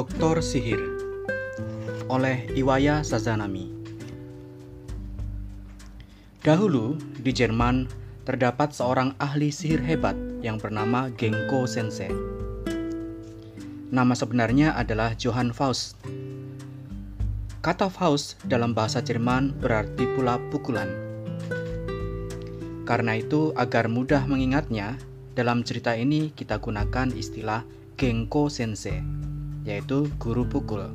Doktor Sihir oleh Iwaya Sazanami Dahulu di Jerman terdapat seorang ahli sihir hebat yang bernama Genko Sensei. Nama sebenarnya adalah Johann Faust. Kata Faust dalam bahasa Jerman berarti pula pukulan. Karena itu, agar mudah mengingatnya, dalam cerita ini kita gunakan istilah Genko Sensei, yaitu guru pukul.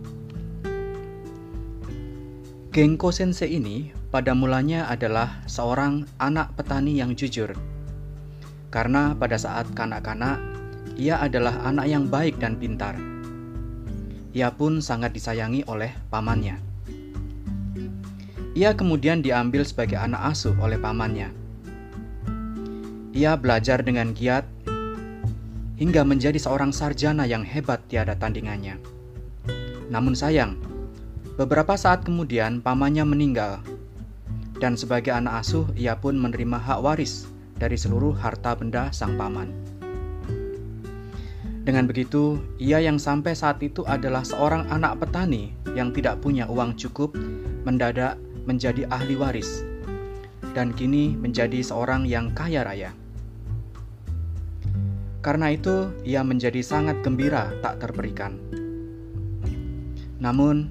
Genko Sensei ini pada mulanya adalah seorang anak petani yang jujur. Karena pada saat kanak-kanak, ia adalah anak yang baik dan pintar. Ia pun sangat disayangi oleh pamannya. Ia kemudian diambil sebagai anak asuh oleh pamannya. Ia belajar dengan giat hingga menjadi seorang sarjana yang hebat tiada tandingannya. Namun sayang, beberapa saat kemudian pamannya meninggal, dan sebagai anak asuh ia pun menerima hak waris dari seluruh harta benda sang paman. Dengan begitu, ia yang sampai saat itu adalah seorang anak petani yang tidak punya uang cukup mendadak menjadi ahli waris, dan kini menjadi seorang yang kaya raya. Karena itu, ia menjadi sangat gembira tak terperikan. Namun,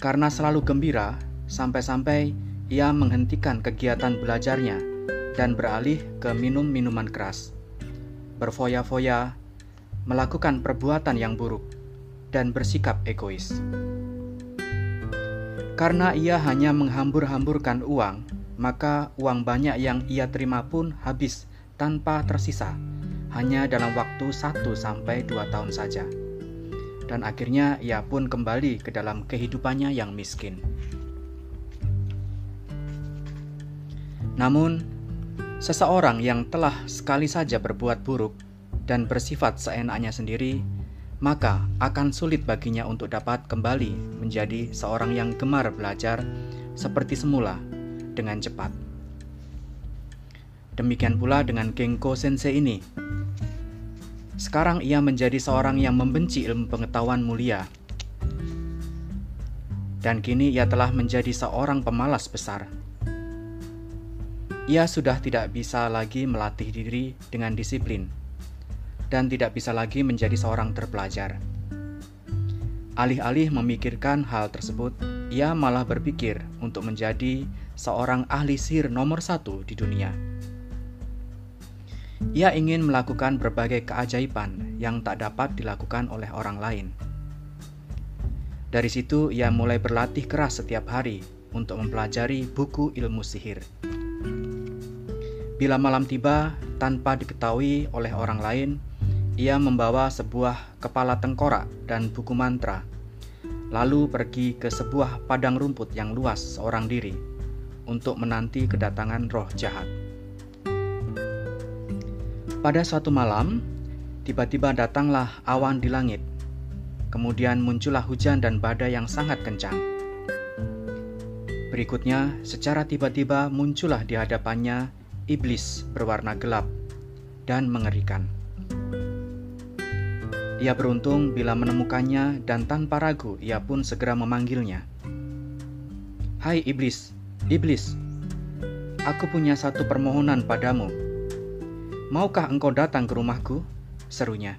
karena selalu gembira, sampai-sampai ia menghentikan kegiatan belajarnya dan beralih ke minum minuman keras, berfoya-foya, melakukan perbuatan yang buruk, dan bersikap egois. Karena ia hanya menghambur-hamburkan uang, maka uang banyak yang ia terima pun habis tanpa tersisa hanya dalam waktu 1 sampai 2 tahun saja. Dan akhirnya ia pun kembali ke dalam kehidupannya yang miskin. Namun, seseorang yang telah sekali saja berbuat buruk dan bersifat seenaknya sendiri, maka akan sulit baginya untuk dapat kembali menjadi seorang yang gemar belajar seperti semula dengan cepat. Demikian pula dengan Genko Sensei ini sekarang ia menjadi seorang yang membenci ilmu pengetahuan mulia. Dan kini ia telah menjadi seorang pemalas besar. Ia sudah tidak bisa lagi melatih diri dengan disiplin dan tidak bisa lagi menjadi seorang terpelajar. Alih-alih memikirkan hal tersebut, ia malah berpikir untuk menjadi seorang ahli sihir nomor satu di dunia. Ia ingin melakukan berbagai keajaiban yang tak dapat dilakukan oleh orang lain. Dari situ, ia mulai berlatih keras setiap hari untuk mempelajari buku ilmu sihir. Bila malam tiba, tanpa diketahui oleh orang lain, ia membawa sebuah kepala tengkorak dan buku mantra, lalu pergi ke sebuah padang rumput yang luas seorang diri untuk menanti kedatangan roh jahat. Pada suatu malam, tiba-tiba datanglah awan di langit. Kemudian muncullah hujan dan badai yang sangat kencang. Berikutnya, secara tiba-tiba muncullah di hadapannya iblis berwarna gelap dan mengerikan. Ia beruntung bila menemukannya dan tanpa ragu ia pun segera memanggilnya. Hai iblis, iblis, aku punya satu permohonan padamu Maukah engkau datang ke rumahku? Serunya.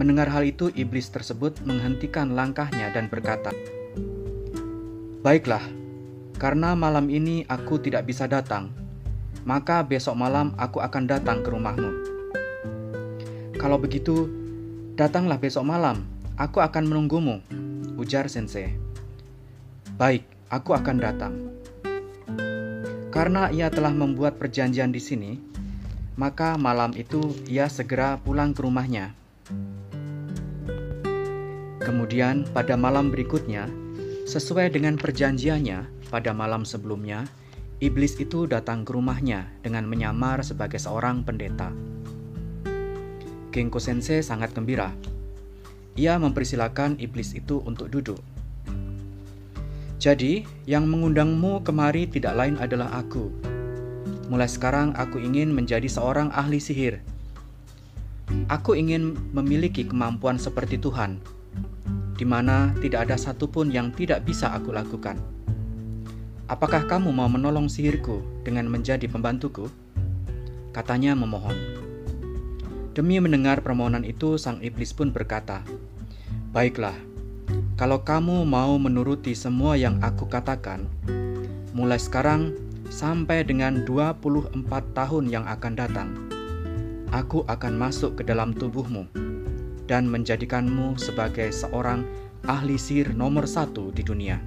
Mendengar hal itu, iblis tersebut menghentikan langkahnya dan berkata, Baiklah, karena malam ini aku tidak bisa datang, maka besok malam aku akan datang ke rumahmu. Kalau begitu, datanglah besok malam, aku akan menunggumu, ujar Sensei. Baik, aku akan datang. Karena ia telah membuat perjanjian di sini, maka malam itu ia segera pulang ke rumahnya. Kemudian pada malam berikutnya, sesuai dengan perjanjiannya pada malam sebelumnya, iblis itu datang ke rumahnya dengan menyamar sebagai seorang pendeta. Genko Sensei sangat gembira. Ia mempersilahkan iblis itu untuk duduk. Jadi, yang mengundangmu kemari tidak lain adalah aku, Mulai sekarang aku ingin menjadi seorang ahli sihir. Aku ingin memiliki kemampuan seperti Tuhan di mana tidak ada satupun yang tidak bisa aku lakukan. Apakah kamu mau menolong sihirku dengan menjadi pembantuku? Katanya memohon. Demi mendengar permohonan itu, sang iblis pun berkata, "Baiklah, kalau kamu mau menuruti semua yang aku katakan, mulai sekarang sampai dengan 24 tahun yang akan datang, aku akan masuk ke dalam tubuhmu dan menjadikanmu sebagai seorang ahli sihir nomor satu di dunia."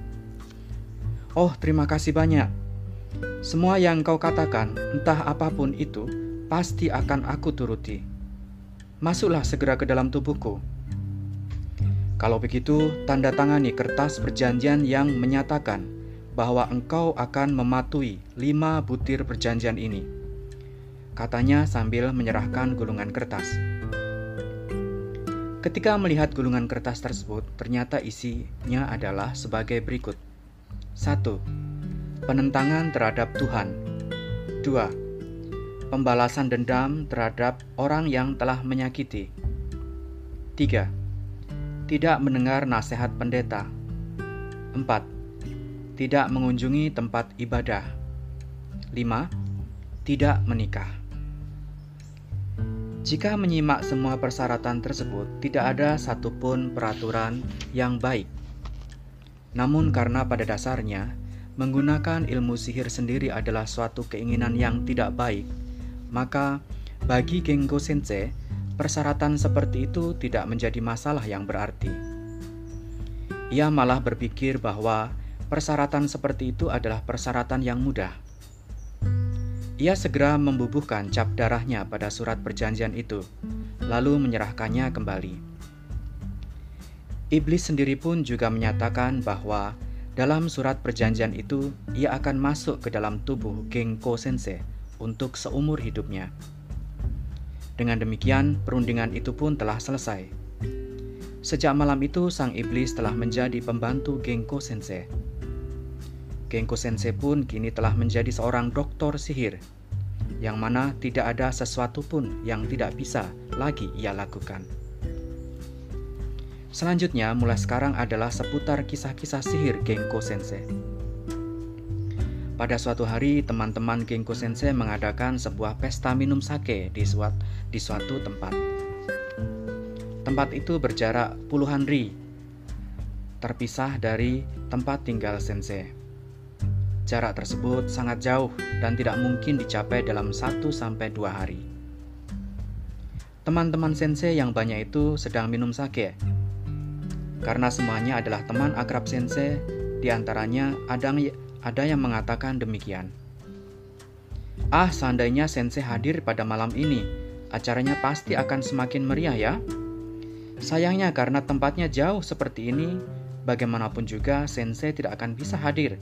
Oh, terima kasih banyak. Semua yang kau katakan, entah apa pun itu, pasti akan aku turuti. Masuklah segera ke dalam tubuhku. Kalau begitu, tanda tangani kertas perjanjian yang menyatakan bahwa engkau akan mematuhi lima butir perjanjian ini. Katanya sambil menyerahkan gulungan kertas. Ketika melihat gulungan kertas tersebut, ternyata isinya adalah sebagai berikut. 1. Penentangan terhadap Tuhan 2. Pembalasan dendam terhadap orang yang telah menyakiti 3. Tidak mendengar nasihat pendeta 4. Tidak mengunjungi tempat ibadah 5. Tidak menikah jika menyimak semua persyaratan tersebut, tidak ada satupun peraturan yang baik namun karena pada dasarnya menggunakan ilmu sihir sendiri adalah suatu keinginan yang tidak baik, maka bagi Gengo Sensei, persyaratan seperti itu tidak menjadi masalah yang berarti. Ia malah berpikir bahwa persyaratan seperti itu adalah persyaratan yang mudah. Ia segera membubuhkan cap darahnya pada surat perjanjian itu, lalu menyerahkannya kembali. Iblis sendiri pun juga menyatakan bahwa dalam surat perjanjian itu ia akan masuk ke dalam tubuh Genko Sensei untuk seumur hidupnya. Dengan demikian, perundingan itu pun telah selesai. Sejak malam itu, sang iblis telah menjadi pembantu Genko Sensei. Genko Sensei pun kini telah menjadi seorang doktor sihir, yang mana tidak ada sesuatu pun yang tidak bisa lagi ia lakukan. Selanjutnya, mulai sekarang adalah seputar kisah-kisah sihir Genko Sensei. Pada suatu hari, teman-teman Genko Sensei mengadakan sebuah pesta minum sake di, suat, di suatu tempat. Tempat itu berjarak puluhan ri, terpisah dari tempat tinggal Sensei. Jarak tersebut sangat jauh dan tidak mungkin dicapai dalam 1-2 hari. Teman-teman Sensei yang banyak itu sedang minum sake karena semuanya adalah teman akrab sensei, di antaranya ada, ada yang mengatakan demikian. Ah, seandainya sensei hadir pada malam ini, acaranya pasti akan semakin meriah ya. Sayangnya karena tempatnya jauh seperti ini, bagaimanapun juga sensei tidak akan bisa hadir.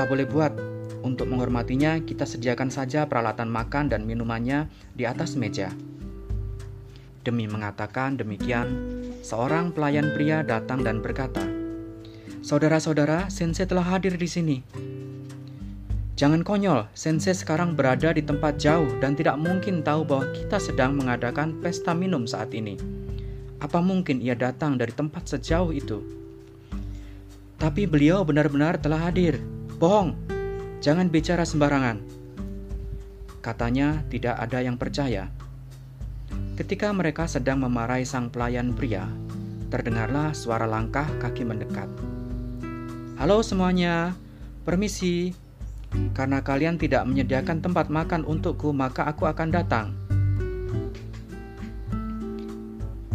Apa boleh buat? Untuk menghormatinya, kita sediakan saja peralatan makan dan minumannya di atas meja. Demi mengatakan demikian, seorang pelayan pria datang dan berkata, "Saudara-saudara, Sensei telah hadir di sini." Jangan konyol, Sensei sekarang berada di tempat jauh dan tidak mungkin tahu bahwa kita sedang mengadakan pesta minum saat ini. Apa mungkin ia datang dari tempat sejauh itu? Tapi beliau benar-benar telah hadir. Bohong, jangan bicara sembarangan. Katanya tidak ada yang percaya. Ketika mereka sedang memarahi sang pelayan pria, terdengarlah suara langkah kaki mendekat. Halo semuanya, permisi. Karena kalian tidak menyediakan tempat makan untukku, maka aku akan datang.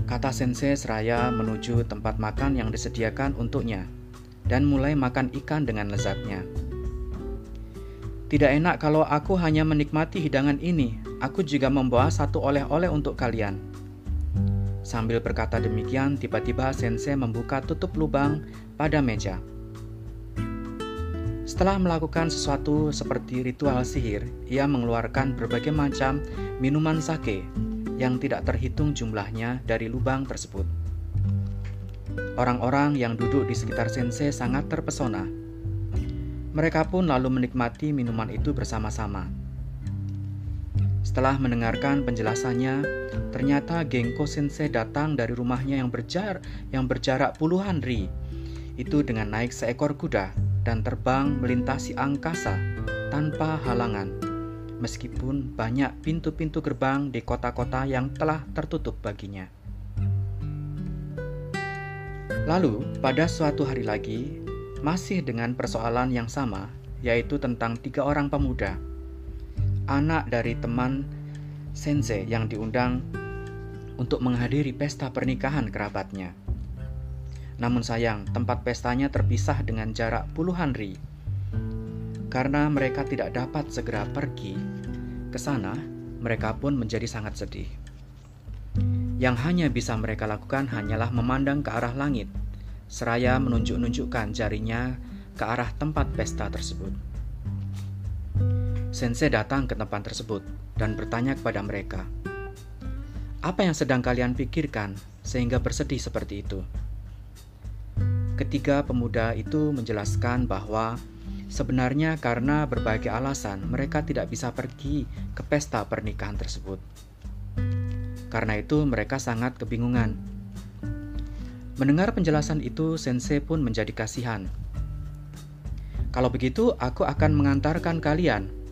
Kata sensei seraya menuju tempat makan yang disediakan untuknya dan mulai makan ikan dengan lezatnya. Tidak enak kalau aku hanya menikmati hidangan ini, aku juga membawa satu oleh-oleh untuk kalian. Sambil berkata demikian, tiba-tiba Sensei membuka tutup lubang pada meja. Setelah melakukan sesuatu seperti ritual sihir, ia mengeluarkan berbagai macam minuman sake yang tidak terhitung jumlahnya dari lubang tersebut. Orang-orang yang duduk di sekitar Sensei sangat terpesona. Mereka pun lalu menikmati minuman itu bersama-sama. Setelah mendengarkan penjelasannya, ternyata Genko Sensei datang dari rumahnya yang berjarak yang berjarak puluhan ri. Itu dengan naik seekor kuda dan terbang melintasi angkasa tanpa halangan. Meskipun banyak pintu-pintu gerbang di kota-kota yang telah tertutup baginya. Lalu, pada suatu hari lagi, masih dengan persoalan yang sama, yaitu tentang tiga orang pemuda anak dari teman sensei yang diundang untuk menghadiri pesta pernikahan kerabatnya. Namun sayang, tempat pestanya terpisah dengan jarak puluhan ri. Karena mereka tidak dapat segera pergi ke sana, mereka pun menjadi sangat sedih. Yang hanya bisa mereka lakukan hanyalah memandang ke arah langit, seraya menunjuk-nunjukkan jarinya ke arah tempat pesta tersebut. Sensei datang ke tempat tersebut dan bertanya kepada mereka, "Apa yang sedang kalian pikirkan sehingga bersedih seperti itu?" Ketiga pemuda itu menjelaskan bahwa sebenarnya karena berbagai alasan mereka tidak bisa pergi ke pesta pernikahan tersebut. Karena itu, mereka sangat kebingungan. Mendengar penjelasan itu, Sensei pun menjadi kasihan. Kalau begitu, aku akan mengantarkan kalian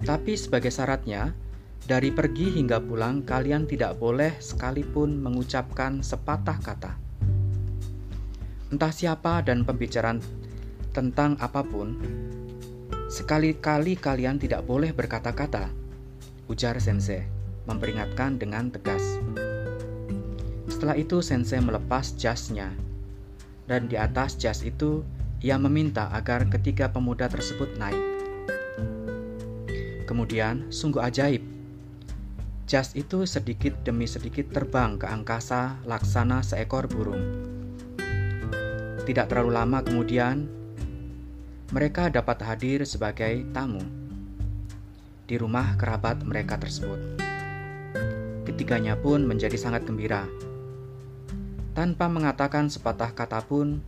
tapi sebagai syaratnya, dari pergi hingga pulang kalian tidak boleh sekalipun mengucapkan sepatah kata. Entah siapa dan pembicaraan tentang apa pun, sekali-kali kalian tidak boleh berkata-kata, ujar Sensei, memperingatkan dengan tegas. Setelah itu Sensei melepas jasnya, dan di atas jas itu ia meminta agar ketiga pemuda tersebut naik. Kemudian, sungguh ajaib. Jas itu sedikit demi sedikit terbang ke angkasa laksana seekor burung. Tidak terlalu lama kemudian, mereka dapat hadir sebagai tamu di rumah kerabat mereka tersebut. Ketiganya pun menjadi sangat gembira. Tanpa mengatakan sepatah kata pun,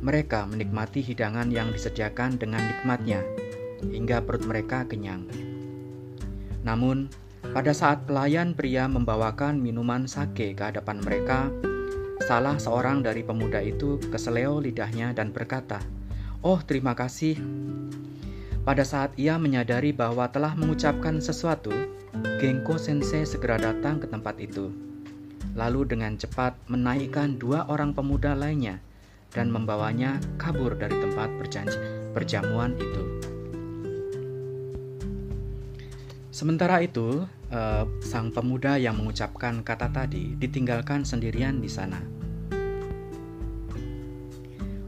mereka menikmati hidangan yang disediakan dengan nikmatnya hingga perut mereka kenyang. Namun, pada saat pelayan pria membawakan minuman sake ke hadapan mereka, salah seorang dari pemuda itu keseleo lidahnya dan berkata, "Oh, terima kasih." Pada saat ia menyadari bahwa telah mengucapkan sesuatu, Genko Sensei segera datang ke tempat itu. Lalu dengan cepat menaikkan dua orang pemuda lainnya dan membawanya kabur dari tempat perjamuan itu. Sementara itu, eh, sang pemuda yang mengucapkan kata tadi ditinggalkan sendirian di sana.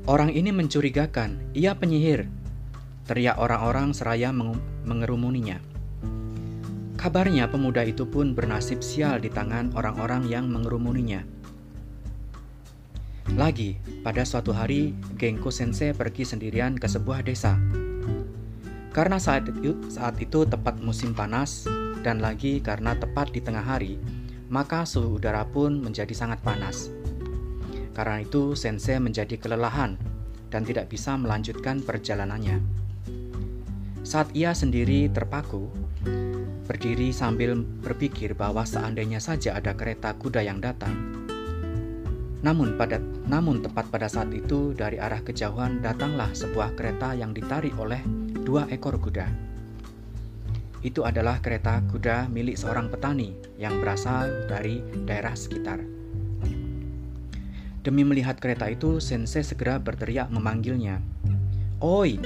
Orang ini mencurigakan, ia penyihir. Teriak orang-orang seraya mengerumuninya. Kabarnya pemuda itu pun bernasib sial di tangan orang-orang yang mengerumuninya. Lagi, pada suatu hari, Genko Sensei pergi sendirian ke sebuah desa karena saat itu, saat itu tepat musim panas dan lagi karena tepat di tengah hari, maka suhu udara pun menjadi sangat panas. Karena itu, Sensei menjadi kelelahan dan tidak bisa melanjutkan perjalanannya. Saat ia sendiri terpaku, berdiri sambil berpikir bahwa seandainya saja ada kereta kuda yang datang. Namun pada namun tepat pada saat itu dari arah kejauhan datanglah sebuah kereta yang ditarik oleh dua ekor kuda. Itu adalah kereta kuda milik seorang petani yang berasal dari daerah sekitar. Demi melihat kereta itu, Sensei segera berteriak memanggilnya. Oi,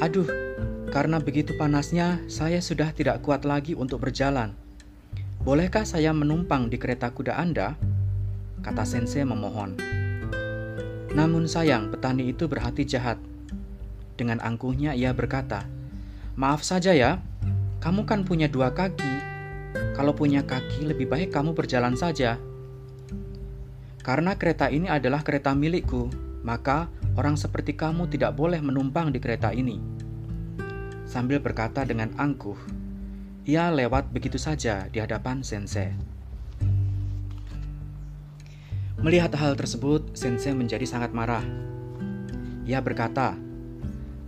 aduh, karena begitu panasnya, saya sudah tidak kuat lagi untuk berjalan. Bolehkah saya menumpang di kereta kuda Anda? Kata Sensei memohon. Namun sayang, petani itu berhati jahat dengan angkuhnya ia berkata, "Maaf saja ya, kamu kan punya dua kaki. Kalau punya kaki, lebih baik kamu berjalan saja." Karena kereta ini adalah kereta milikku, maka orang seperti kamu tidak boleh menumpang di kereta ini. Sambil berkata dengan angkuh, ia lewat begitu saja di hadapan Sensei. Melihat hal tersebut, Sensei menjadi sangat marah. Ia berkata,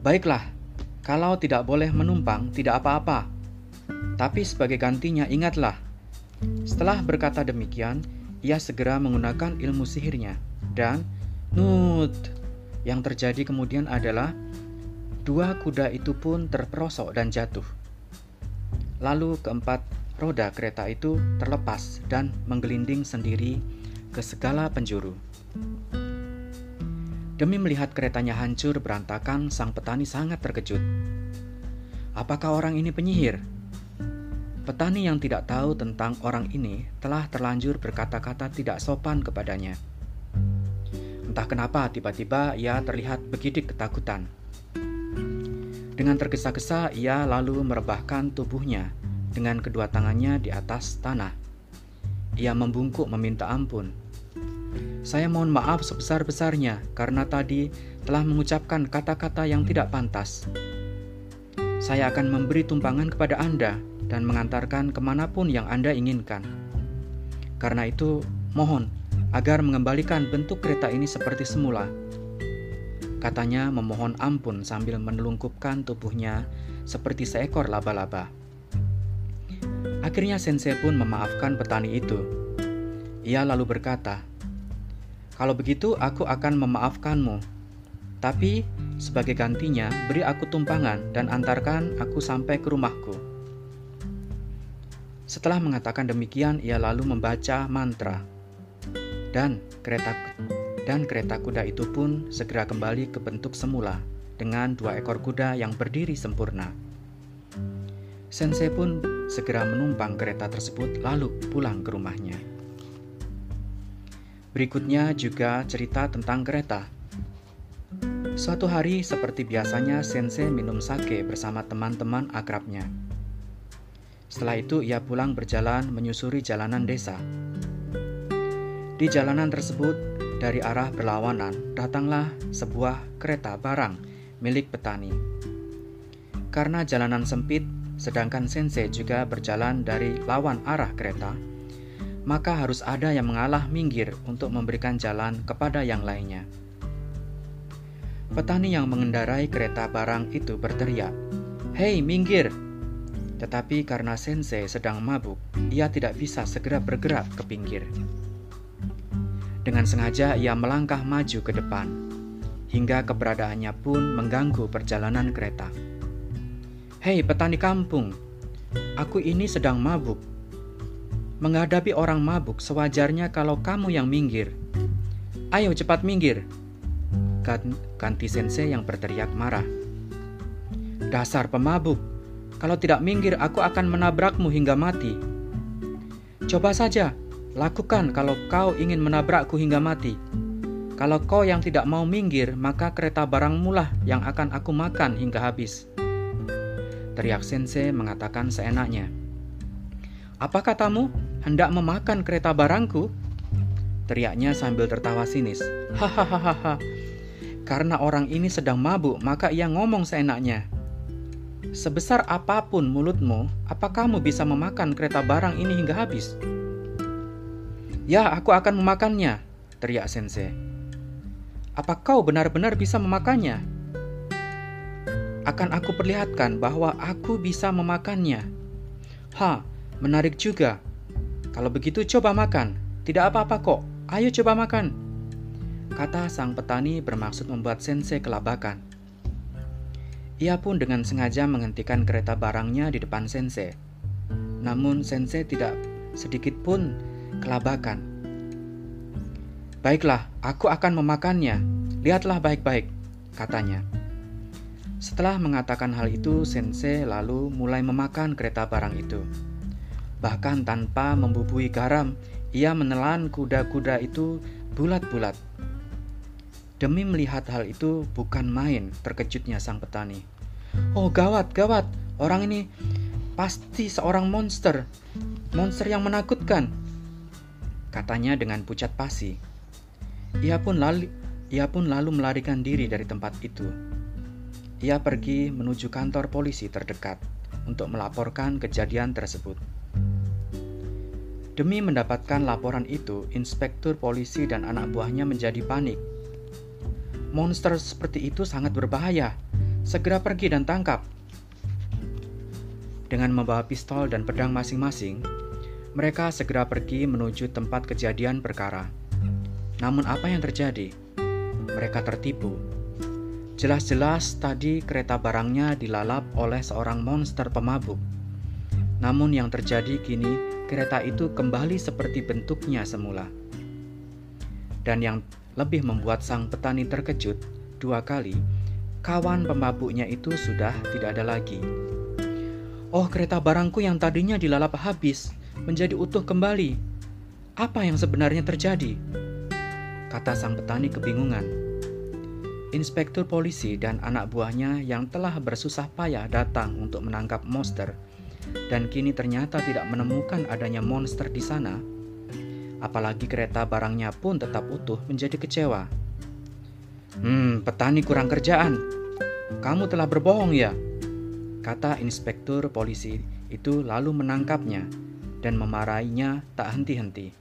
Baiklah, kalau tidak boleh menumpang, tidak apa-apa. Tapi sebagai gantinya ingatlah, setelah berkata demikian, ia segera menggunakan ilmu sihirnya dan nut. Yang terjadi kemudian adalah dua kuda itu pun terperosok dan jatuh. Lalu keempat roda kereta itu terlepas dan menggelinding sendiri ke segala penjuru. Demi melihat keretanya hancur berantakan, sang petani sangat terkejut. Apakah orang ini penyihir? Petani yang tidak tahu tentang orang ini telah terlanjur berkata-kata tidak sopan kepadanya. Entah kenapa tiba-tiba ia terlihat begitu ketakutan. Dengan tergesa-gesa ia lalu merebahkan tubuhnya dengan kedua tangannya di atas tanah. Ia membungkuk meminta ampun. Saya mohon maaf sebesar-besarnya karena tadi telah mengucapkan kata-kata yang tidak pantas. Saya akan memberi tumpangan kepada Anda dan mengantarkan ke mana pun yang Anda inginkan. Karena itu, mohon agar mengembalikan bentuk kereta ini seperti semula. Katanya memohon ampun sambil menelungkupkan tubuhnya seperti seekor laba-laba. Akhirnya Sensei pun memaafkan petani itu. Ia lalu berkata, kalau begitu, aku akan memaafkanmu. Tapi, sebagai gantinya, beri aku tumpangan dan antarkan aku sampai ke rumahku. Setelah mengatakan demikian, ia lalu membaca mantra. Dan kereta dan kereta kuda itu pun segera kembali ke bentuk semula dengan dua ekor kuda yang berdiri sempurna. Sensei pun segera menumpang kereta tersebut lalu pulang ke rumahnya. Berikutnya juga cerita tentang kereta. Suatu hari seperti biasanya Sensei minum sake bersama teman-teman akrabnya. Setelah itu ia pulang berjalan menyusuri jalanan desa. Di jalanan tersebut, dari arah berlawanan, datanglah sebuah kereta barang milik petani. Karena jalanan sempit, sedangkan Sensei juga berjalan dari lawan arah kereta, maka harus ada yang mengalah minggir untuk memberikan jalan kepada yang lainnya. Petani yang mengendarai kereta barang itu berteriak, "Hei, minggir!" Tetapi karena Sensei sedang mabuk, ia tidak bisa segera bergerak ke pinggir. Dengan sengaja ia melangkah maju ke depan, hingga keberadaannya pun mengganggu perjalanan kereta. "Hei, petani kampung, aku ini sedang mabuk Menghadapi orang mabuk sewajarnya kalau kamu yang minggir. Ayo cepat minggir. Kanti sensei yang berteriak marah. Dasar pemabuk, kalau tidak minggir aku akan menabrakmu hingga mati. Coba saja, lakukan kalau kau ingin menabrakku hingga mati. Kalau kau yang tidak mau minggir, maka kereta barangmu lah yang akan aku makan hingga habis. Teriak sensei mengatakan seenaknya. Apa katamu? hendak memakan kereta barangku? Teriaknya sambil tertawa sinis. Hahaha. Karena orang ini sedang mabuk, maka ia ngomong seenaknya. Sebesar apa pun mulutmu, apa kamu bisa memakan kereta barang ini hingga habis? Ya, aku akan memakannya, teriak Sensei. Apa kau benar-benar bisa memakannya? Akan aku perlihatkan bahwa aku bisa memakannya. Ha, menarik juga, kalau begitu coba makan. Tidak apa-apa kok. Ayo coba makan. Kata sang petani bermaksud membuat sensei kelabakan. Ia pun dengan sengaja menghentikan kereta barangnya di depan sensei. Namun sensei tidak sedikit pun kelabakan. Baiklah, aku akan memakannya. Lihatlah baik-baik, katanya. Setelah mengatakan hal itu, sensei lalu mulai memakan kereta barang itu. Bahkan tanpa membubui garam, ia menelan kuda-kuda itu bulat-bulat. Demi melihat hal itu bukan main terkejutnya sang petani. Oh gawat, gawat, orang ini pasti seorang monster. Monster yang menakutkan. Katanya dengan pucat pasi. Ia pun lalu, ia pun lalu melarikan diri dari tempat itu. Ia pergi menuju kantor polisi terdekat untuk melaporkan kejadian tersebut. Demi mendapatkan laporan itu, inspektur polisi dan anak buahnya menjadi panik. Monster seperti itu sangat berbahaya. Segera pergi dan tangkap. Dengan membawa pistol dan pedang masing-masing, mereka segera pergi menuju tempat kejadian perkara. Namun, apa yang terjadi? Mereka tertipu. Jelas-jelas tadi kereta barangnya dilalap oleh seorang monster pemabuk. Namun, yang terjadi kini kereta itu kembali seperti bentuknya semula. Dan yang lebih membuat sang petani terkejut dua kali, kawan pemabuknya itu sudah tidak ada lagi. Oh, kereta barangku yang tadinya dilalap habis menjadi utuh kembali. Apa yang sebenarnya terjadi? Kata sang petani kebingungan. Inspektur polisi dan anak buahnya yang telah bersusah payah datang untuk menangkap monster dan kini ternyata tidak menemukan adanya monster di sana apalagi kereta barangnya pun tetap utuh menjadi kecewa. Hmm, petani kurang kerjaan. Kamu telah berbohong ya? Kata inspektur polisi itu lalu menangkapnya dan memarahinya tak henti-henti.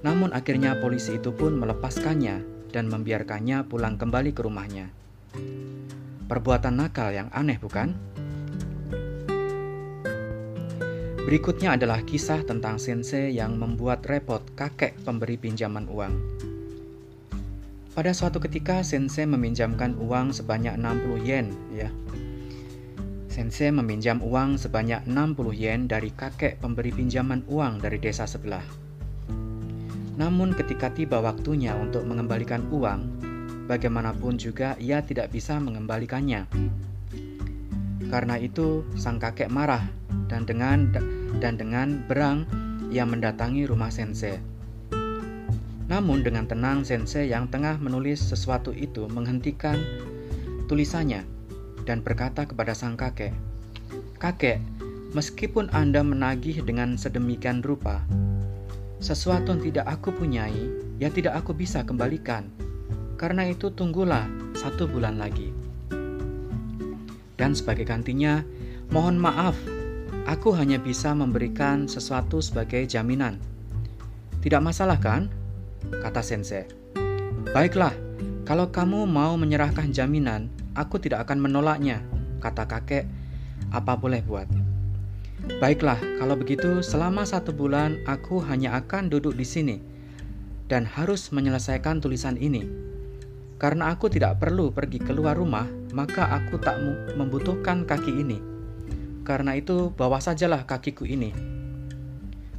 Namun akhirnya polisi itu pun melepaskannya dan membiarkannya pulang kembali ke rumahnya. Perbuatan nakal yang aneh bukan? Berikutnya adalah kisah tentang sensei yang membuat repot kakek pemberi pinjaman uang. Pada suatu ketika sensei meminjamkan uang sebanyak 60 yen ya. Sensei meminjam uang sebanyak 60 yen dari kakek pemberi pinjaman uang dari desa sebelah. Namun ketika tiba waktunya untuk mengembalikan uang, bagaimanapun juga ia tidak bisa mengembalikannya. Karena itu sang kakek marah dan dengan dan dengan berang ia mendatangi rumah sensei. Namun dengan tenang sensei yang tengah menulis sesuatu itu menghentikan tulisannya dan berkata kepada sang kakek, "Kakek, meskipun Anda menagih dengan sedemikian rupa, sesuatu yang tidak aku punyai, ya tidak aku bisa kembalikan. Karena itu tunggulah satu bulan lagi." Dan sebagai gantinya, mohon maaf Aku hanya bisa memberikan sesuatu sebagai jaminan. Tidak masalah kan? Kata sensei. Baiklah, kalau kamu mau menyerahkan jaminan, aku tidak akan menolaknya, kata kakek. Apa boleh buat? Baiklah, kalau begitu selama satu bulan aku hanya akan duduk di sini dan harus menyelesaikan tulisan ini. Karena aku tidak perlu pergi keluar rumah, maka aku tak membutuhkan kaki ini. Karena itu, bawa sajalah kakiku ini.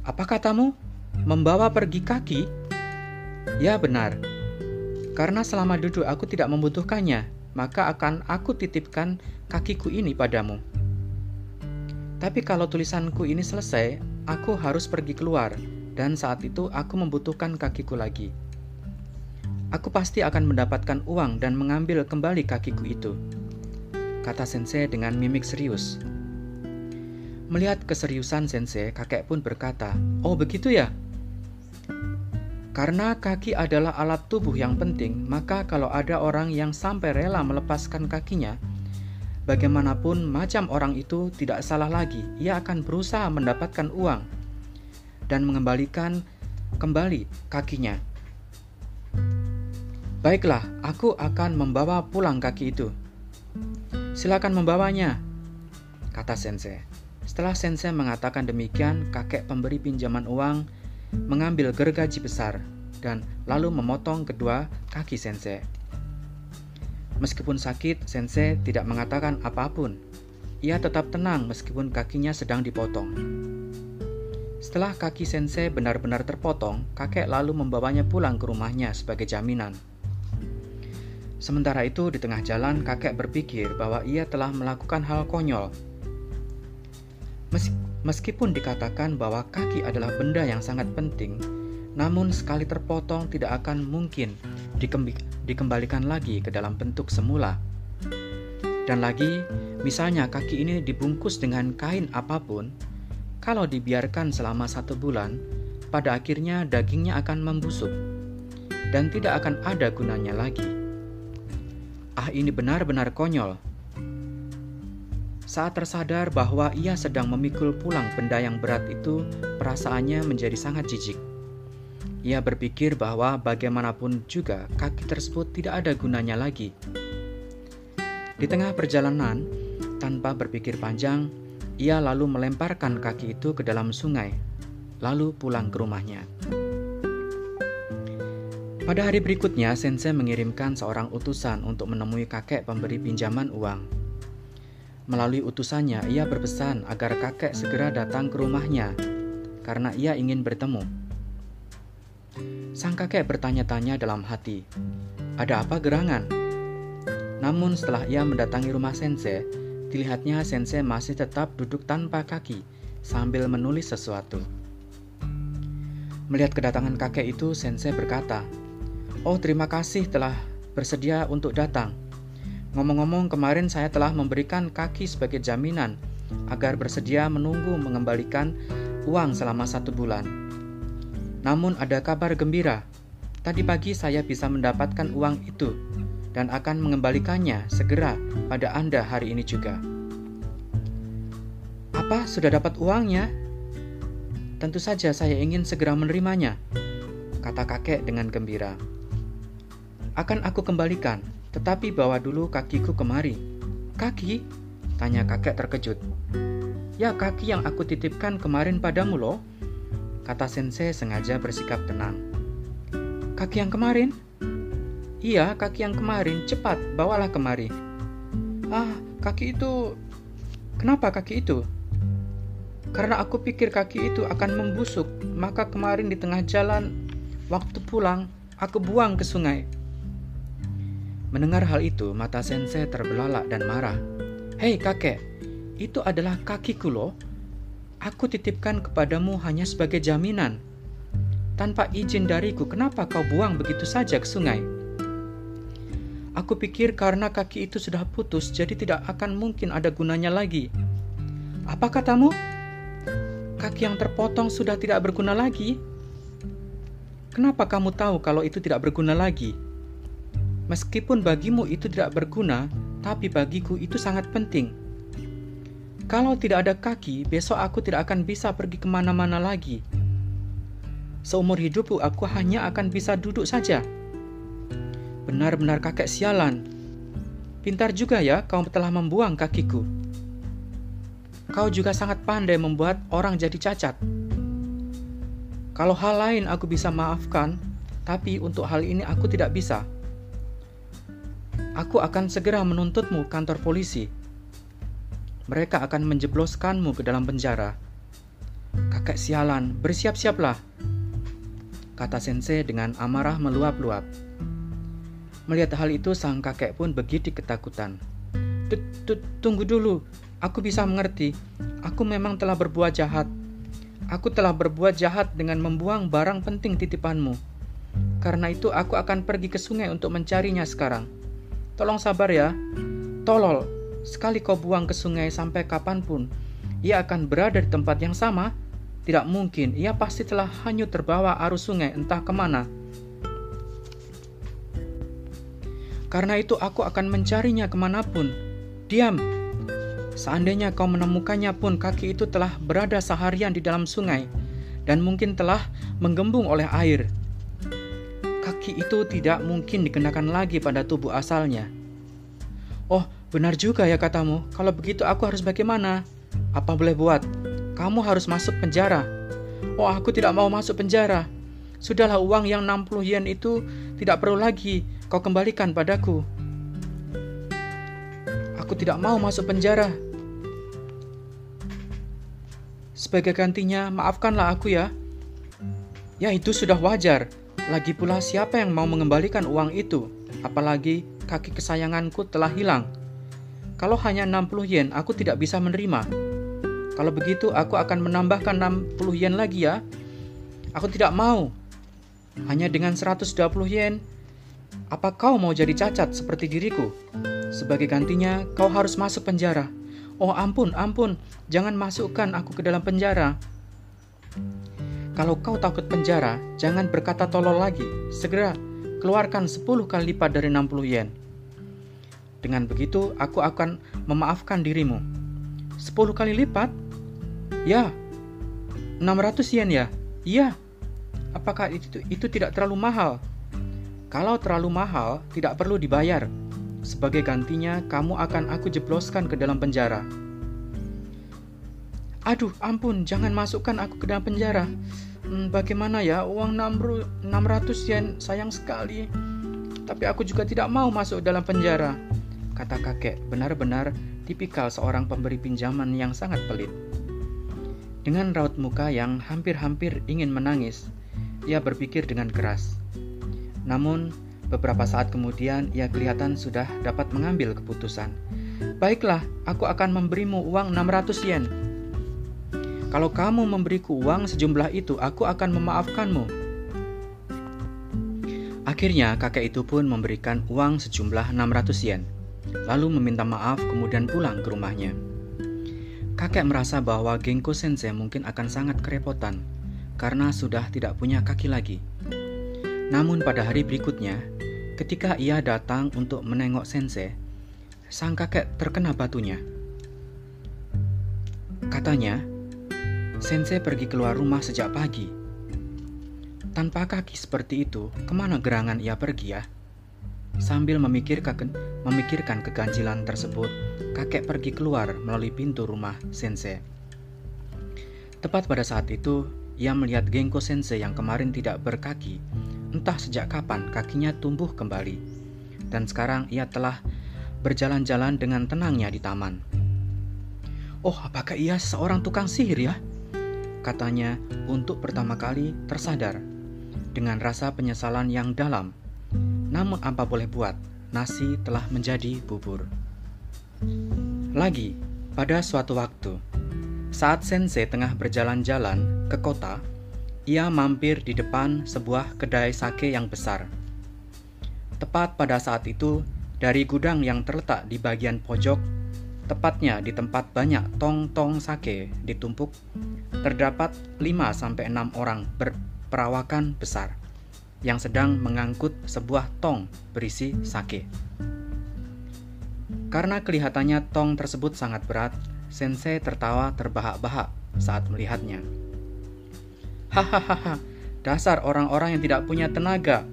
Apa katamu? Membawa pergi kaki? Ya, benar. Karena selama duduk aku tidak membutuhkannya, maka akan aku titipkan kakiku ini padamu. Tapi kalau tulisanku ini selesai, aku harus pergi keluar, dan saat itu aku membutuhkan kakiku lagi. Aku pasti akan mendapatkan uang dan mengambil kembali kakiku itu, kata Sensei dengan mimik serius. Melihat keseriusan sensei, kakek pun berkata, "Oh, begitu ya?" Karena kaki adalah alat tubuh yang penting, maka kalau ada orang yang sampai rela melepaskan kakinya, bagaimanapun macam orang itu tidak salah lagi. Ia akan berusaha mendapatkan uang dan mengembalikan kembali kakinya. Baiklah, aku akan membawa pulang kaki itu. Silakan membawanya, kata sensei. Setelah sensei mengatakan demikian, kakek pemberi pinjaman uang mengambil gergaji besar dan lalu memotong kedua kaki sensei. Meskipun sakit, sensei tidak mengatakan apa pun. Ia tetap tenang meskipun kakinya sedang dipotong. Setelah kaki sensei benar-benar terpotong, kakek lalu membawanya pulang ke rumahnya sebagai jaminan. Sementara itu, di tengah jalan, kakek berpikir bahwa ia telah melakukan hal konyol Meskipun dikatakan bahwa kaki adalah benda yang sangat penting, namun sekali terpotong tidak akan mungkin dikembalikan lagi ke dalam bentuk semula. Dan lagi, misalnya kaki ini dibungkus dengan kain apa pun, kalau dibiarkan selama satu bulan, pada akhirnya dagingnya akan membusuk dan tidak akan ada gunanya lagi. Ah, ini benar-benar konyol. Saat tersadar bahwa ia sedang memikul pulang benda yang berat itu, perasaannya menjadi sangat jijik. Ia berpikir bahwa bagaimanapun juga kaki tersebut tidak ada gunanya lagi. Di tengah perjalanan, tanpa berpikir panjang, Ia lalu melemparkan kaki itu ke dalam sungai, lalu pulang ke rumahnya. Pada hari berikutnya, Sensei mengirimkan seorang utusan untuk menemui kakek pemberi pinjaman uang. Melalui utusannya, ia berpesan agar kakek segera datang ke rumahnya karena ia ingin bertemu. Sang kakek bertanya-tanya dalam hati, "Ada apa gerangan?" Namun setelah ia mendatangi rumah Sensei, dilihatnya Sensei masih tetap duduk tanpa kaki sambil menulis sesuatu. Melihat kedatangan kakek itu, Sensei berkata, "Oh, terima kasih telah bersedia untuk datang. Ngomong-ngomong, kemarin saya telah memberikan kaki sebagai jaminan agar bersedia menunggu mengembalikan uang selama satu bulan. Namun ada kabar gembira. Tadi pagi saya bisa mendapatkan uang itu dan akan mengembalikannya segera pada Anda hari ini juga. Apa sudah dapat uangnya? Tentu saja saya ingin segera menerimanya, kata kakek dengan gembira. Akan aku kembalikan, tetapi bawa dulu kakiku kemari. Kaki? Tanya kakek terkejut. Ya kaki yang aku titipkan kemarin padamu loh, kata sensei sengaja bersikap tenang. Kaki yang kemarin? Iya, kaki yang kemarin. Cepat, bawalah kemari. Ah, kaki itu... Kenapa kaki itu? Karena aku pikir kaki itu akan membusuk, maka kemarin di tengah jalan, waktu pulang, aku buang ke sungai. Mendengar hal itu, mata sensei terbelalak dan marah. Hei kakek, itu adalah kakiku loh. Aku titipkan kepadamu hanya sebagai jaminan. Tanpa izin dariku, kenapa kau buang begitu saja ke sungai? Aku pikir karena kaki itu sudah putus, jadi tidak akan mungkin ada gunanya lagi. Apa katamu? Kaki yang terpotong sudah tidak berguna lagi? Kenapa kamu tahu kalau itu tidak berguna lagi? Meskipun bagimu itu tidak berguna, tapi bagiku itu sangat penting. Kalau tidak ada kaki, besok aku tidak akan bisa pergi ke mana-mana lagi. Seumur hidupku, aku hanya akan bisa duduk saja Benar-benar kakek sialan. Pintar juga ya kau telah membuang kakiku. Kau juga sangat pandai membuat orang jadi cacat. Kalau hal lain aku bisa maafkan, tapi untuk hal ini aku tidak bisa. Aku akan segera menuntutmu kantor polisi. Mereka akan menjebloskanmu ke dalam penjara. Kakek sialan, bersiap-siaplah, kata sensei dengan amarah meluap-luap. Melihat hal itu, sang kakek pun begitu ketakutan. Tunggu dulu, aku bisa mengerti. Aku memang telah berbuat jahat. Aku telah berbuat jahat dengan membuang barang penting titipanmu. Karena itu, aku akan pergi ke sungai untuk mencarinya sekarang. Tolong sabar ya. Tolol, sekali kau buang ke sungai sampai kapan pun, ia akan berada di tempat yang sama. Tidak mungkin, ia pasti telah hanyut terbawa arus sungai entah ke mana. Karena itu aku akan mencarinya ke mana pun. Diam. Seandainya kau menemukannya pun kaki itu telah berada seharian di dalam sungai dan mungkin telah menggembung oleh air. Kaki itu tidak mungkin dikenakan lagi pada tubuh asalnya. Oh, benar juga ya katamu. Kalau begitu aku harus bagaimana? Apa boleh buat? Kamu harus masuk penjara. Oh, aku tidak mau masuk penjara. Sudahlah uang yang 60 yen itu tidak perlu lagi kau kembalikan padaku. Aku tidak mau masuk penjara. Sebagai gantinya, maafkanlah aku ya. Ya itu sudah wajar. Lagi pula siapa yang mau mengembalikan uang itu? Apalagi kaki kesayanganku telah hilang. Kalau hanya 60 yen, aku tidak bisa menerima. Kalau begitu, aku akan menambahkan 60 yen lagi ya. Aku tidak mau. Hanya dengan 120 yen, apa kau mau jadi cacat seperti diriku? Sebagai gantinya, kau harus masuk penjara. Oh ampun, ampun, jangan masukkan aku ke dalam penjara. Kalau kau takut penjara, jangan berkata tolol lagi. Segera keluarkan 10 kali lipat dari 60 yen. Dengan begitu, aku akan memaafkan dirimu. 10 kali lipat? Ya. 600 yen ya? Iya. Apakah itu, itu tidak terlalu mahal? Kalau terlalu mahal, tidak perlu dibayar. Sebagai gantinya, kamu akan aku jebloskan ke dalam penjara. Aduh, ampun, jangan masukkan aku ke dalam penjara. Hmm, bagaimana ya, uang 600 yen sayang sekali. Tapi aku juga tidak mau masuk dalam penjara. Kata kakek, benar-benar tipikal seorang pemberi pinjaman yang sangat pelit. Dengan raut muka yang hampir-hampir ingin menangis, ia berpikir dengan keras. Namun, beberapa saat kemudian ia kelihatan sudah dapat mengambil keputusan. Baiklah, aku akan memberimu uang 600 yen. Kalau kamu memberiku uang sejumlah itu, aku akan memaafkanmu. Akhirnya kakek itu pun memberikan uang sejumlah 600 yen, lalu meminta maaf kemudian pulang ke rumahnya. Kakek merasa bahwa Genko Sensei mungkin akan sangat kerepotan karena sudah tidak punya kaki lagi. Namun pada hari berikutnya, ketika ia datang untuk menengok Sensei, sang kakek terkena batunya. Katanya, Sensei pergi keluar rumah sejak pagi. Tanpa kaki seperti itu, ke mana gerangan ia pergi ya? Sambil memikirkan, memikirkan keganjilan tersebut, kakek pergi keluar melalui pintu rumah Sensei. Tepat pada saat itu, ia melihat Genko Sensei yang kemarin tidak berkaki. Entah sejak kapan kakinya tumbuh kembali. Dan sekarang ia telah berjalan-jalan dengan tenangnya di taman. Oh, apakah ia seorang tukang sihir ya? Katanya untuk pertama kali tersadar dengan rasa penyesalan yang dalam. Namun apa boleh buat, nasi telah menjadi bubur. Lagi, pada suatu waktu, saat Sensei tengah berjalan-jalan ke kota, ia mampir di depan sebuah kedai sake yang besar. Tepat pada saat itu, dari gudang yang terletak di bagian pojok Tepatnya di tempat banyak tong-tong sake ditumpuk, terdapat 5-6 orang berperawakan besar yang sedang mengangkut sebuah tong berisi sake. Karena kelihatannya tong tersebut sangat berat, Sensei tertawa terbahak-bahak saat melihatnya. Hahaha, dasar orang-orang yang tidak punya tenaga,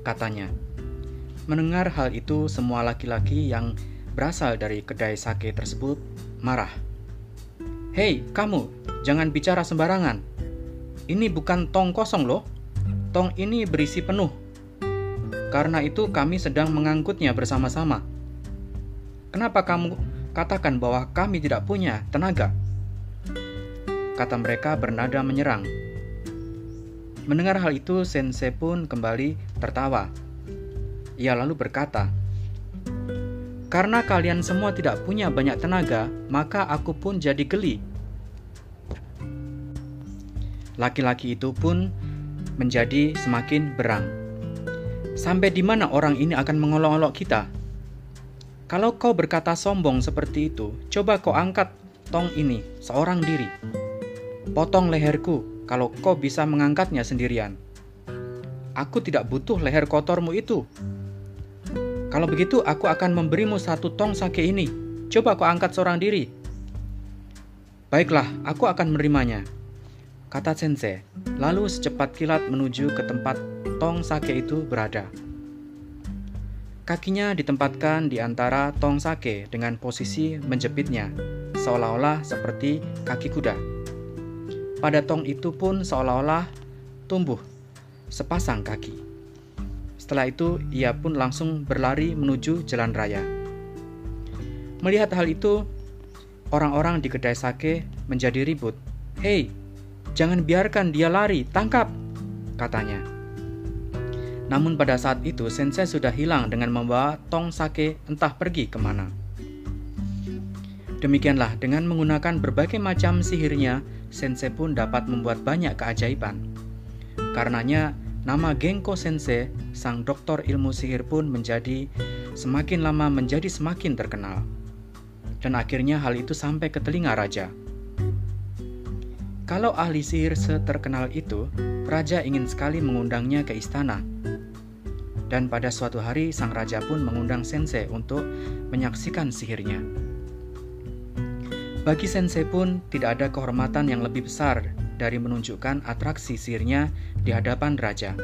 katanya. Mendengar hal itu, semua laki-laki yang berasal dari kedai sake tersebut marah. Hei, kamu, jangan bicara sembarangan. Ini bukan tong kosong loh. Tong ini berisi penuh. Karena itu kami sedang mengangkutnya bersama-sama. Kenapa kamu katakan bahwa kami tidak punya tenaga? Kata mereka bernada menyerang. Mendengar hal itu, Sensei pun kembali tertawa. Ia lalu berkata, karena kalian semua tidak punya banyak tenaga, maka aku pun jadi geli. Laki-laki itu pun menjadi semakin berang. Sampai di mana orang ini akan mengolok-olok kita? Kalau kau berkata sombong seperti itu, coba kau angkat tong ini seorang diri. Potong leherku kalau kau bisa mengangkatnya sendirian. Aku tidak butuh leher kotormu itu. Kalau begitu, aku akan memberimu satu tong sake ini. Coba kau angkat seorang diri. Baiklah, aku akan menerimanya. Kata Sensei, lalu secepat kilat menuju ke tempat tong sake itu berada. Kakinya ditempatkan di antara tong sake dengan posisi menjepitnya, seolah-olah seperti kaki kuda. Pada tong itu pun seolah-olah tumbuh sepasang kaki. Setelah itu, ia pun langsung berlari menuju jalan raya. Melihat hal itu, orang-orang di kedai sake menjadi ribut. Hei, jangan biarkan dia lari, tangkap, katanya. Namun pada saat itu, Sensei sudah hilang dengan membawa tong sake entah pergi ke mana. Demikianlah, dengan menggunakan berbagai macam sihirnya, Sensei pun dapat membuat banyak keajaiban. Karenanya, Nama Genko Sensei, sang doktor ilmu sihir pun menjadi semakin lama menjadi semakin terkenal. Dan akhirnya hal itu sampai ke telinga raja. Kalau ahli sihir seterkenal itu, raja ingin sekali mengundangnya ke istana. Dan pada suatu hari sang raja pun mengundang sensei untuk menyaksikan sihirnya. Bagi sensei pun tidak ada kehormatan yang lebih besar dari menunjukkan atraksi sihirnya di hadapan raja.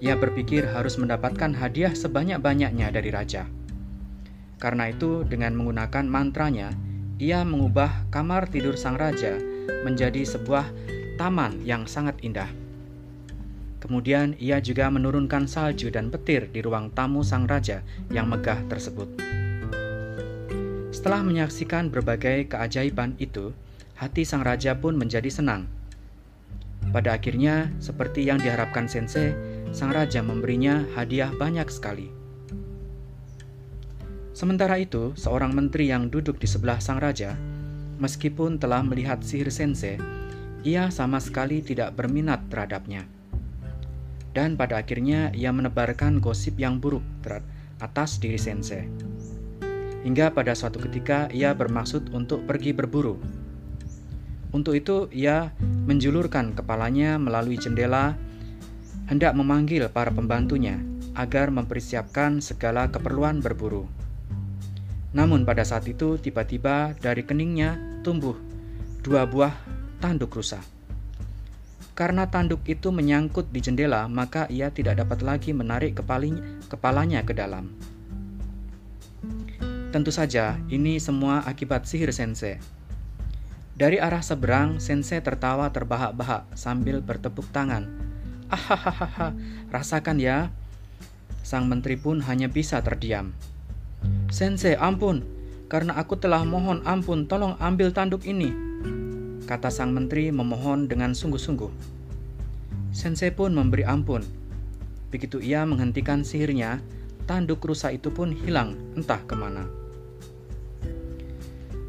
Ia berpikir harus mendapatkan hadiah sebanyak-banyaknya dari raja. Karena itu, dengan menggunakan mantranya, ia mengubah kamar tidur sang raja menjadi sebuah taman yang sangat indah. Kemudian ia juga menurunkan salju dan petir di ruang tamu sang raja yang megah tersebut. Setelah menyaksikan berbagai keajaiban itu, hati sang raja pun menjadi senang. Pada akhirnya, seperti yang diharapkan Sensei, sang raja memberinya hadiah banyak sekali. Sementara itu, seorang menteri yang duduk di sebelah sang raja, meskipun telah melihat sihir sensei, ia sama sekali tidak berminat terhadapnya. Dan pada akhirnya ia menebarkan gosip yang buruk atas diri sensei. Hingga pada suatu ketika ia bermaksud untuk pergi berburu. Untuk itu ia menjulurkan kepalanya melalui jendela hendak memanggil para pembantunya agar mempersiapkan segala keperluan berburu. Namun pada saat itu tiba-tiba dari keningnya tumbuh dua buah tanduk rusa. Karena tanduk itu menyangkut di jendela, maka ia tidak dapat lagi menarik kepalanya ke dalam. Tentu saja, ini semua akibat sihir sensei. Dari arah seberang, sensei tertawa terbahak-bahak sambil bertepuk tangan. Ahahaha, rasakan ya. Sang menteri pun hanya bisa terdiam. Sensei, ampun, karena aku telah mohon ampun, tolong ambil tanduk ini. Kata sang menteri memohon dengan sungguh-sungguh. Sensei pun memberi ampun. Begitu ia menghentikan sihirnya, tanduk rusa itu pun hilang entah ke mana.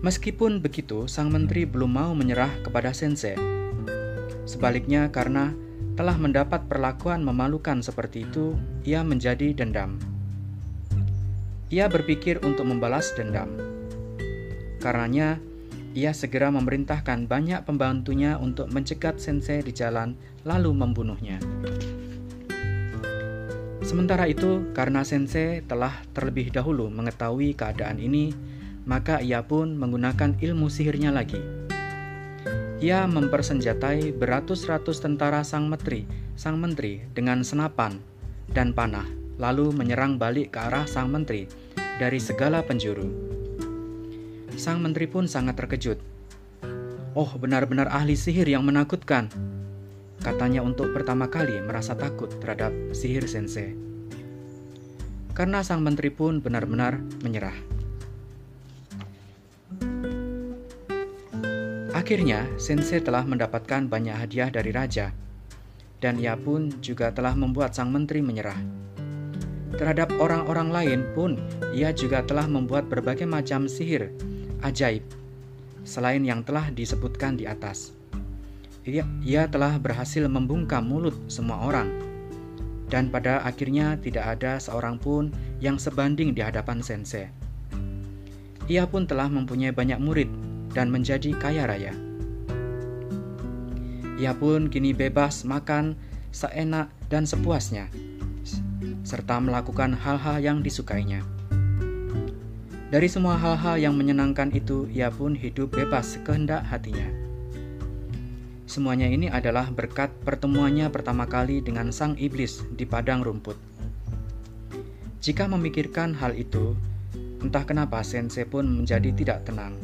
Meskipun begitu, sang menteri belum mau menyerah kepada sensei. Sebaliknya, karena telah mendapat perlakuan memalukan seperti itu, ia menjadi dendam. Ia berpikir untuk membalas dendam. Karenanya, ia segera memerintahkan banyak pembantunya untuk mencegat sensei di jalan lalu membunuhnya. Sementara itu, karena sensei telah terlebih dahulu mengetahui keadaan ini, maka ia pun menggunakan ilmu sihirnya lagi. Ia mempersenjatai beratus-ratus tentara sang menteri, sang menteri dengan senapan dan panah, lalu menyerang balik ke arah sang menteri dari segala penjuru. Sang menteri pun sangat terkejut. Oh, benar-benar ahli sihir yang menakutkan. Katanya untuk pertama kali merasa takut terhadap sihir sensei. Karena sang menteri pun benar-benar menyerah. Akhirnya, sensei telah mendapatkan banyak hadiah dari raja, dan ia pun juga telah membuat sang menteri menyerah. Terhadap orang-orang lain pun, ia juga telah membuat berbagai macam sihir ajaib, selain yang telah disebutkan di atas. Ia, ia telah berhasil membungkam mulut semua orang, dan pada akhirnya tidak ada seorang pun yang sebanding di hadapan sensei. Ia pun telah mempunyai banyak murid dan menjadi kaya raya. Ia pun kini bebas makan seenak dan sepuasnya serta melakukan hal-hal yang disukainya. Dari semua hal-hal yang menyenangkan itu, ia pun hidup bebas kehendak hatinya. Semuanya ini adalah berkat pertemuannya pertama kali dengan sang iblis di padang rumput. Jika memikirkan hal itu, entah kenapa Sensei pun menjadi tidak tenang.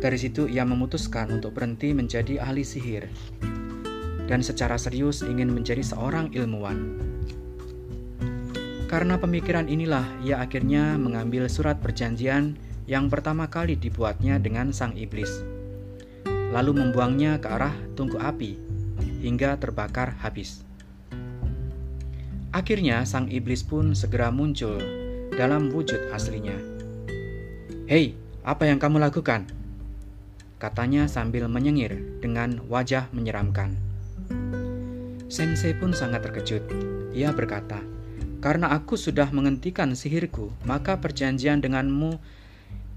Dari situ ia memutuskan untuk berhenti menjadi ahli sihir dan secara serius ingin menjadi seorang ilmuwan. Karena pemikiran inilah ia akhirnya mengambil surat perjanjian yang pertama kali dibuatnya dengan sang iblis, lalu membuangnya ke arah tungku api hingga terbakar habis. Akhirnya sang iblis pun segera muncul dalam wujud aslinya. "Hei, apa yang kamu lakukan?" Katanya sambil menyengir dengan wajah menyeramkan. Sensei pun sangat terkejut. Ia berkata, karena aku sudah menghentikan sihirku, maka perjanjian denganmu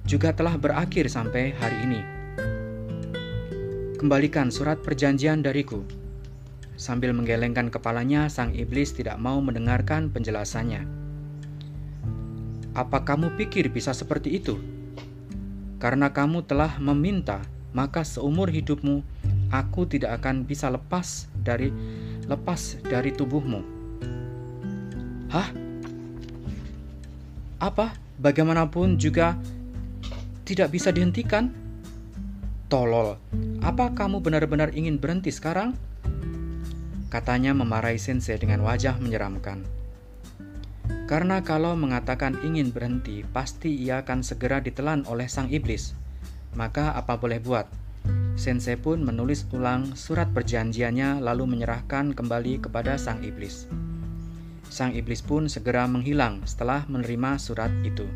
juga telah berakhir sampai hari ini. Kembalikan surat perjanjian dariku. Sambil menggelengkan kepalanya, sang iblis tidak mau mendengarkan penjelasannya. Apa kamu pikir bisa seperti itu? Karena kamu telah meminta, maka seumur hidupmu aku tidak akan bisa lepas dari lepas dari tubuhmu Hah? Apa? Bagaimanapun juga Tidak bisa dihentikan? Tolol, apa kamu benar-benar ingin berhenti sekarang? Katanya memarahi sensei dengan wajah menyeramkan. Karena kalau mengatakan ingin berhenti, pasti ia akan segera ditelan oleh sang iblis. Maka apa boleh buat? Sensei pun menulis ulang surat perjanjiannya lalu menyerahkan kembali kepada sang iblis. Sang iblis pun segera menghilang setelah menerima surat itu.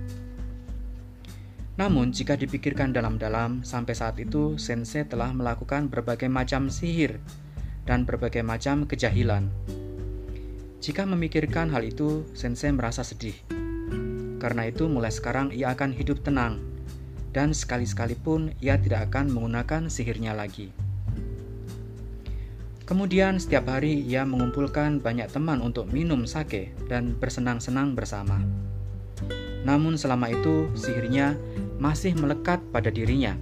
Namun, jika dipikirkan dalam-dalam, sampai saat itu Sensei telah melakukan berbagai macam sihir dan berbagai macam kejahilan. Jika memikirkan hal itu, Sensei merasa sedih. Karena itu, mulai sekarang ia akan hidup tenang, dan sekali-sekali pun ia tidak akan menggunakan sihirnya lagi. Kemudian, setiap hari ia mengumpulkan banyak teman untuk minum sake dan bersenang-senang bersama. Namun, selama itu sihirnya masih melekat pada dirinya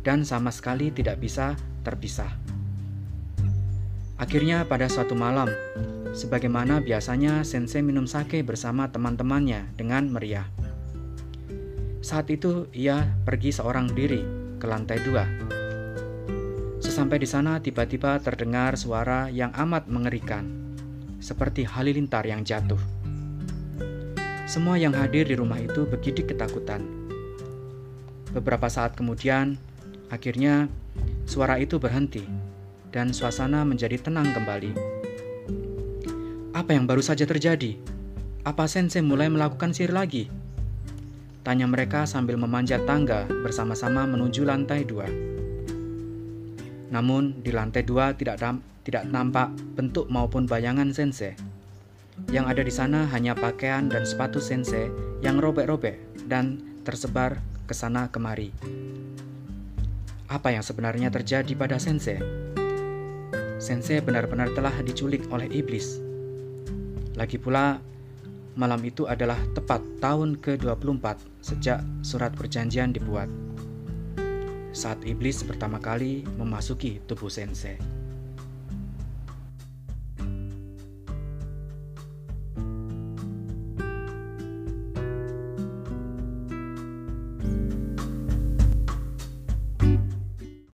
dan sama sekali tidak bisa terpisah. Akhirnya pada suatu malam, sebagaimana biasanya Sensei minum sake bersama teman-temannya dengan meriah. Saat itu ia pergi seorang diri ke lantai dua. Sesampai di sana tiba-tiba terdengar suara yang amat mengerikan, seperti halilintar yang jatuh. Semua yang hadir di rumah itu begitu ketakutan Beberapa saat kemudian, akhirnya suara itu berhenti dan suasana menjadi tenang kembali. Apa yang baru saja terjadi? Apa Sensei mulai melakukan sihir lagi? Tanya mereka sambil memanjat tangga bersama-sama menuju lantai dua. Namun di lantai dua tidak tidak nampak bentuk maupun bayangan Sensei. Yang ada di sana hanya pakaian dan sepatu Sensei yang robek-robek dan tersebar ke sana kemari. Apa yang sebenarnya terjadi pada Sensei? Sensei benar-benar telah diculik oleh iblis. Lagi pula, malam itu adalah tepat tahun ke-24 sejak surat perjanjian dibuat. Saat iblis pertama kali memasuki tubuh Sensei.